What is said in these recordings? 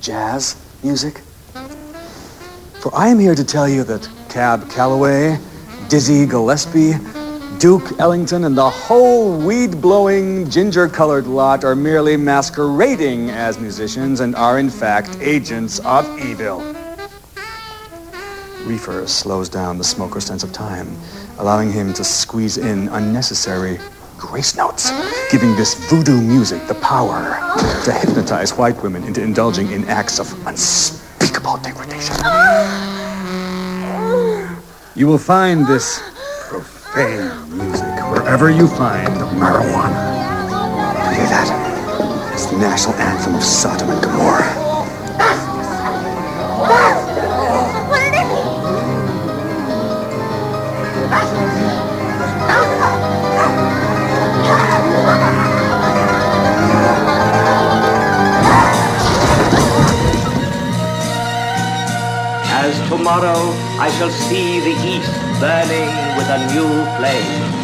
jazz music? For I am here to tell you that Cab Calloway, Dizzy Gillespie, Duke Ellington, and the whole weed-blowing, ginger-colored lot are merely masquerading as musicians and are in fact agents of evil. Reefer slows down the smoker's sense of time, allowing him to squeeze in unnecessary grace notes, giving this voodoo music the power to hypnotize white women into indulging in acts of unspeakable degradation. You will find this profane music wherever you find marijuana. You hear that? It's the national anthem of Sodom and Gomorrah. Tomorrow I shall see the east burning with a new flame.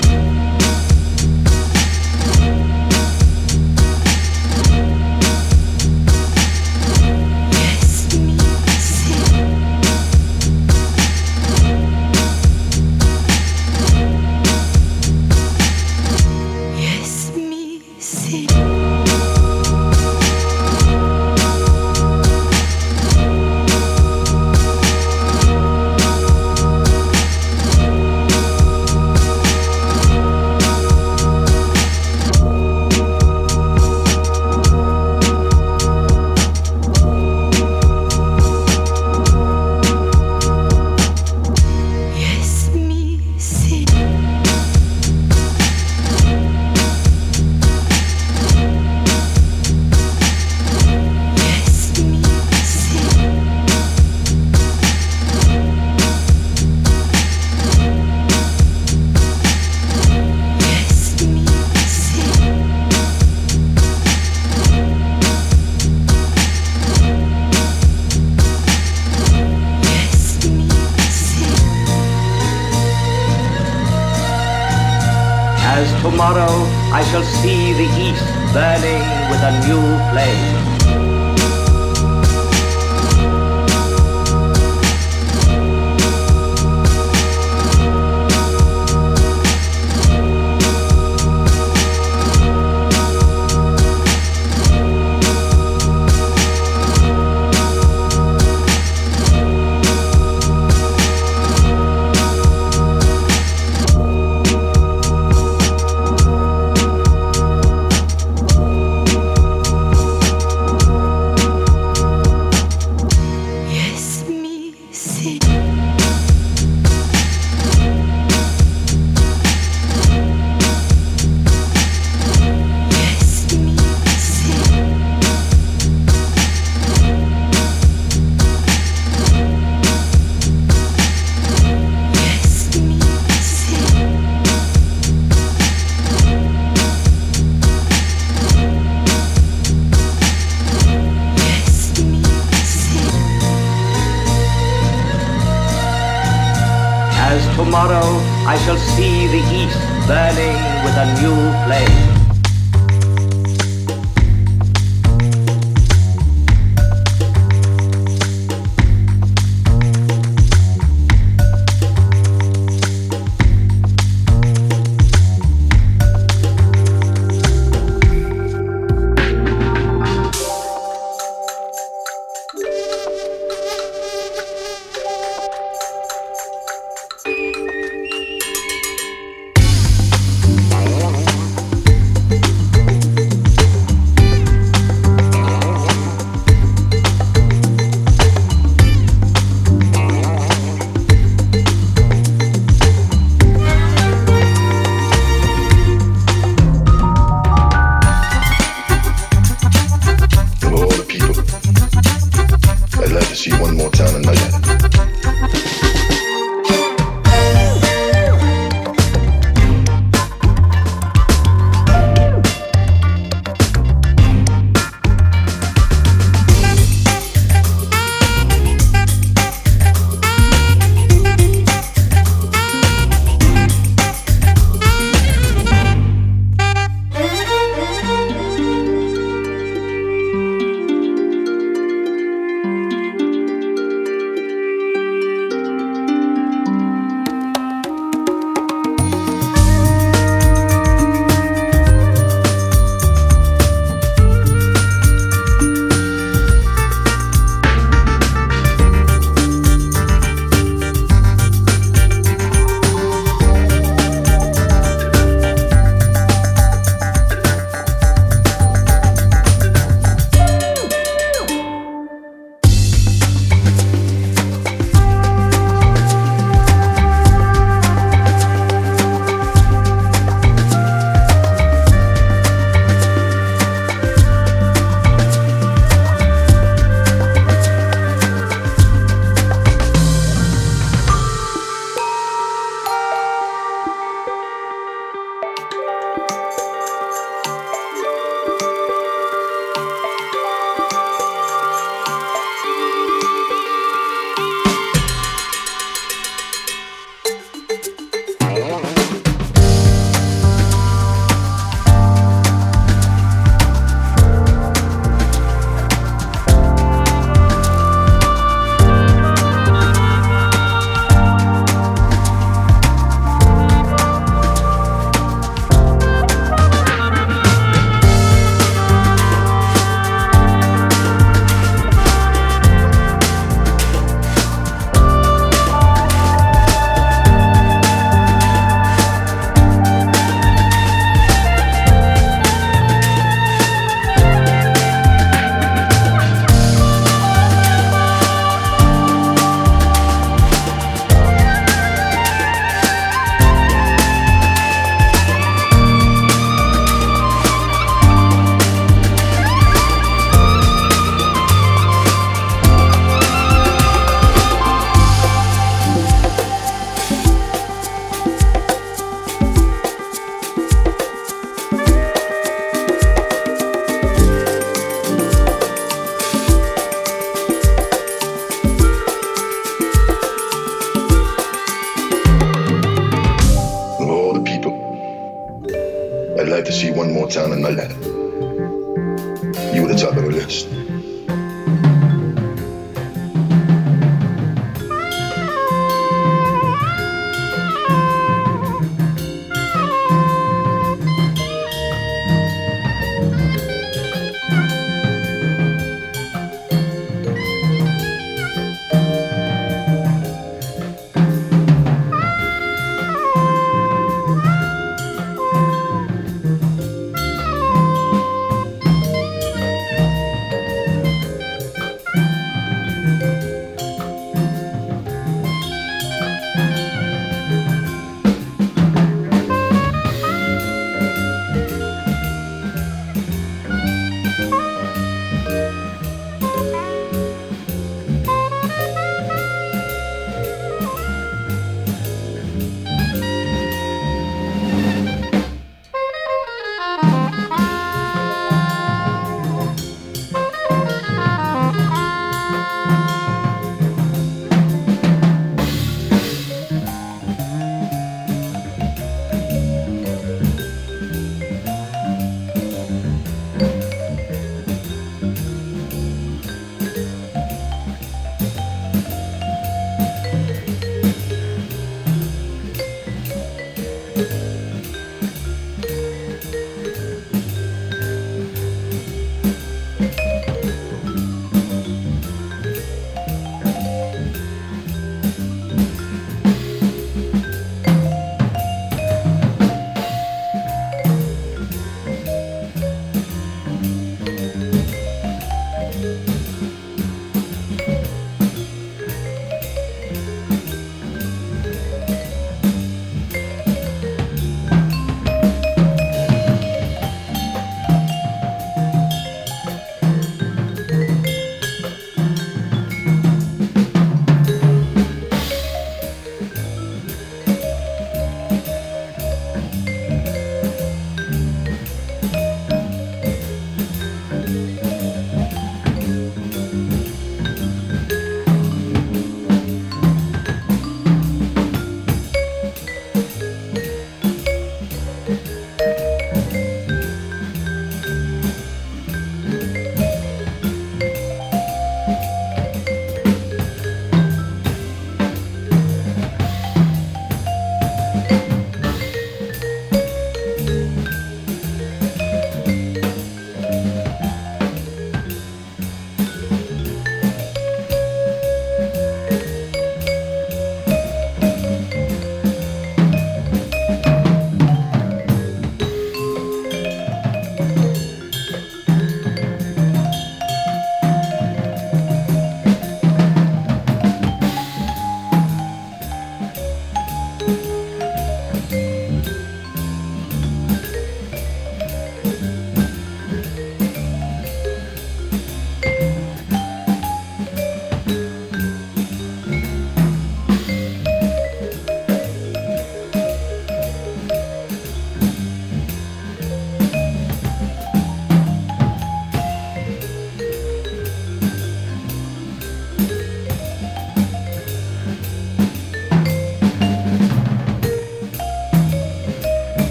As tomorrow I shall see the east burning with a new flame.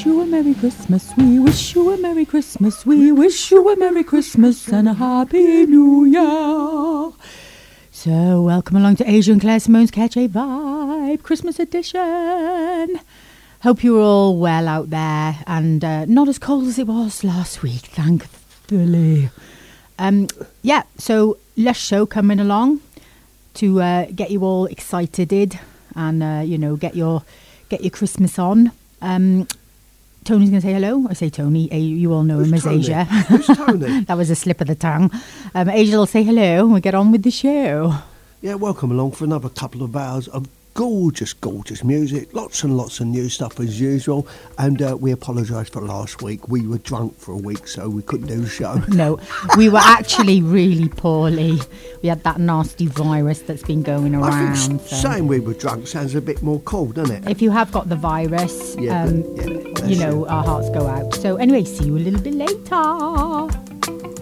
Wish you a Merry Christmas. We wish you a Merry Christmas. We wish you a Merry Christmas and a Happy New Year. So, welcome along to Aja and Claire Simone's Catch a Vibe Christmas edition. Hope you're all well out there and uh, not as cold as it was last week, thankfully. Um, yeah, so lush show coming along to uh, get you all excited and uh, you know get your get your Christmas on. Um, Tony's going to say hello. I say Tony. You all know him as Tony? Aja. Who's Tony? that was a slip of the tongue. Um, Aja will say hello and we get on with the show. Yeah, welcome along for another couple of hours of gorgeous, gorgeous music. Lots and lots of new stuff as usual. And uh, we apologise for last week. We were drunk for a week, so we couldn't do the show. No, we were actually really poorly. We had that nasty virus that's been going around. so- saying we were drunk sounds a bit more cool, doesn't it? if you have got the virus, Yeah, um, yeah, you know, it. our hearts go out. So, anyway, see you a little bit later.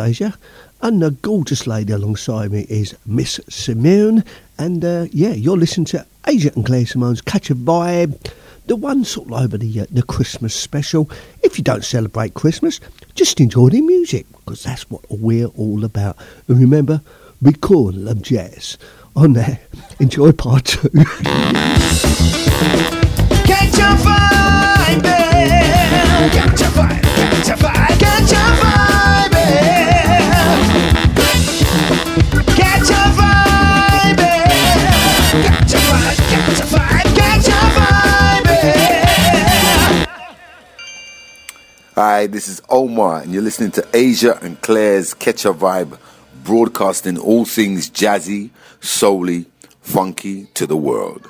Aja, and the gorgeous lady alongside me is Miss Simone. And uh, yeah, you're listening to Aja and Claire Simone's Catch a Vibe, the one sort of over the, uh, the Christmas special. If you don't celebrate Christmas, just enjoy the music, because that's what we're all about. And remember, we call them jazz. On there, enjoy part two. this is Omar, and you're listening to Aja and Claire's Catch a Vibe, broadcasting all things jazzy, soully, funky to the world.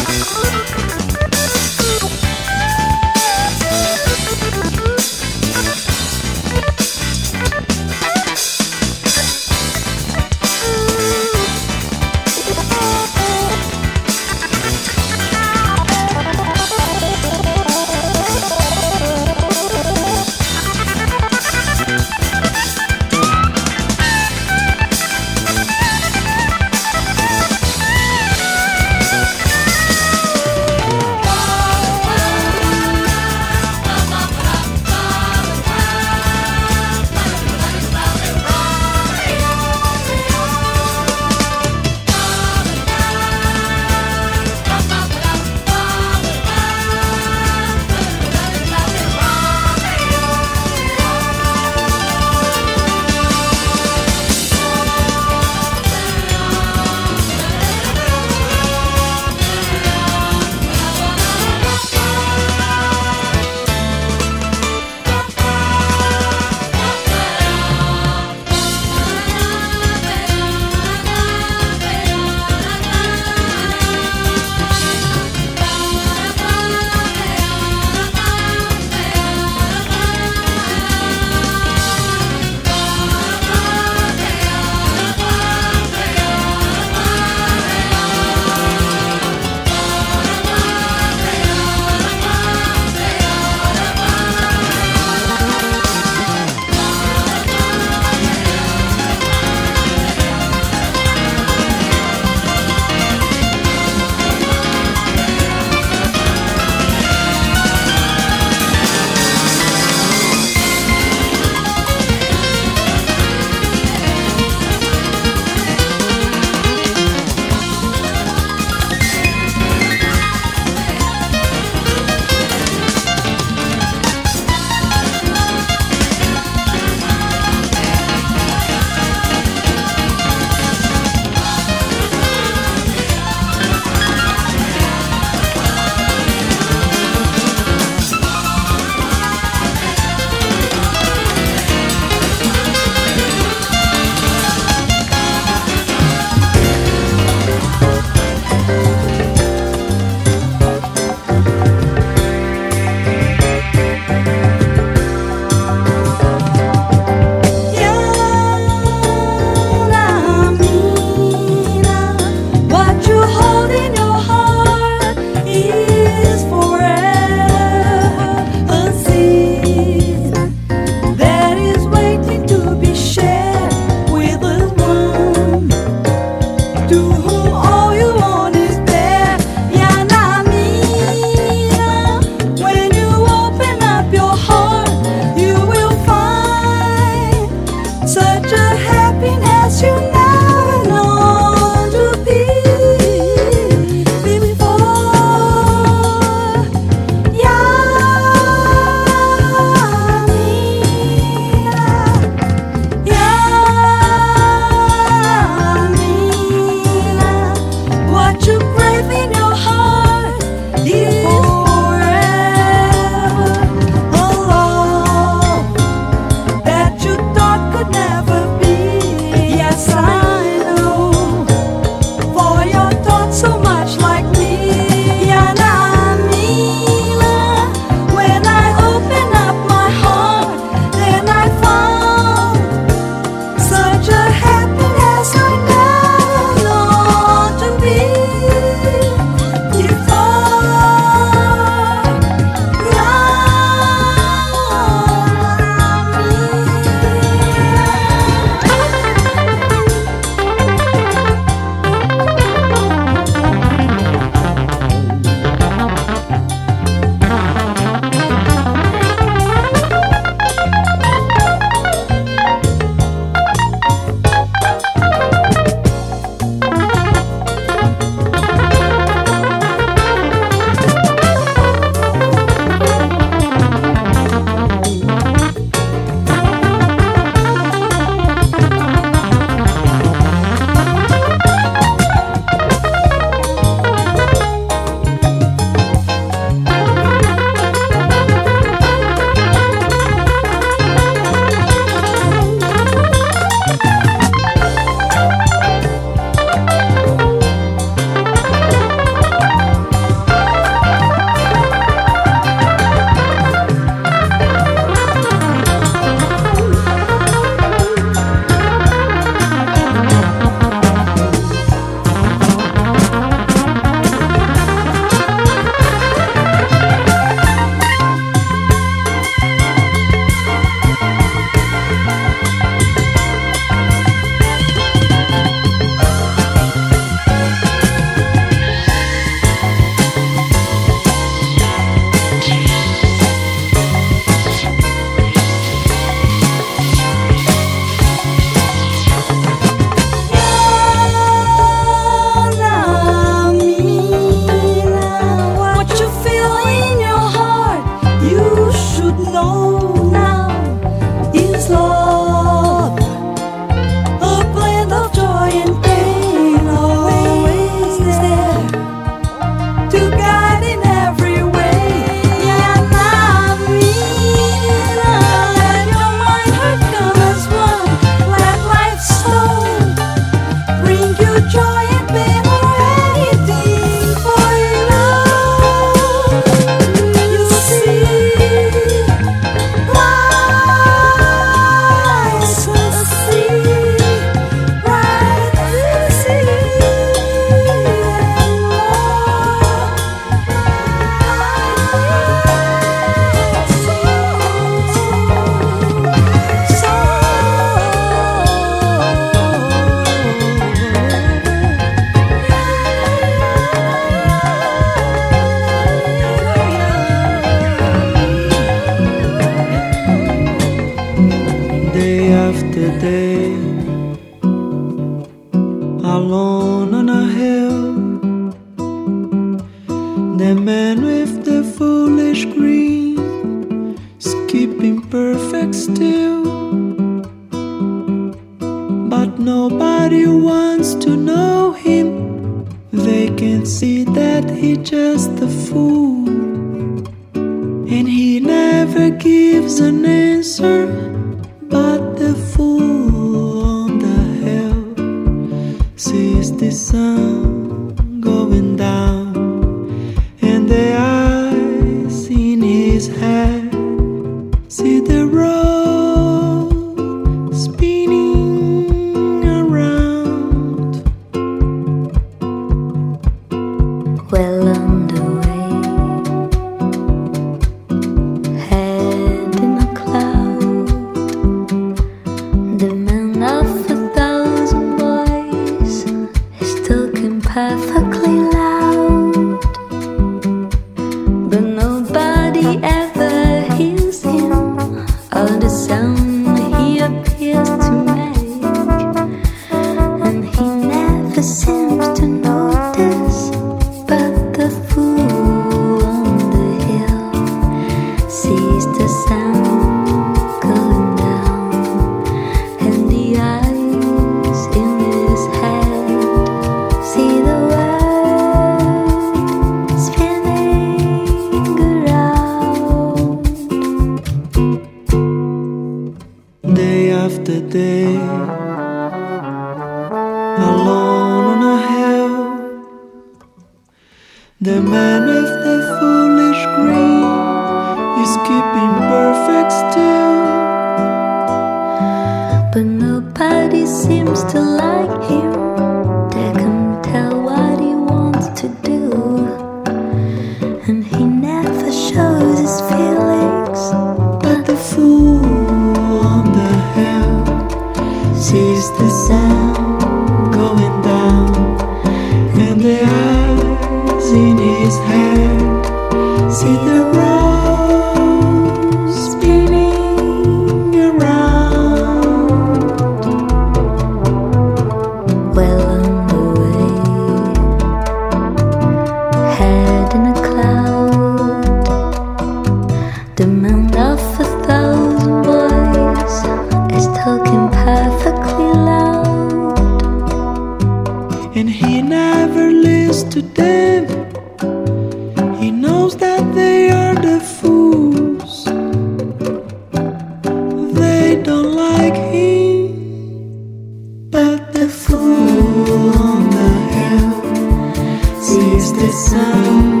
estressão.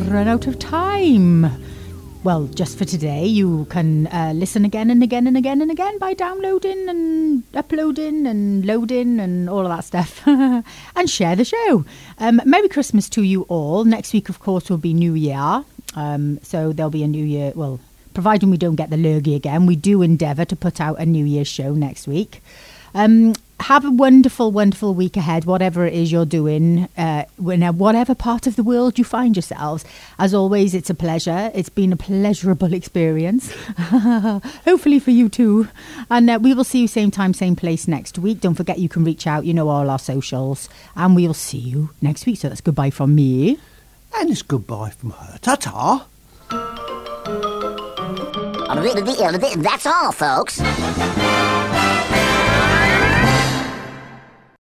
Run out of time. Well, just for today, you can uh, listen again and again and again and again by downloading and uploading and loading and all of that stuff. and share the show. Um, Merry Christmas to you all. Next week, of course, will be New Year. Um, so there'll be a New Year, well, providing we don't get the lurgy again, we do endeavour to put out a New Year's show next week. Um, have a wonderful, wonderful week ahead, whatever it is you're doing, uh, in uh, whatever part of the world you find yourselves. As always, it's a pleasure. It's been a pleasurable experience. Hopefully for you too. And uh, we will see you same time, same place next week. Don't forget you can reach out, you know, all our socials. And we will see you next week. So that's goodbye from me. And it's goodbye from her. Ta ta. That's all, folks.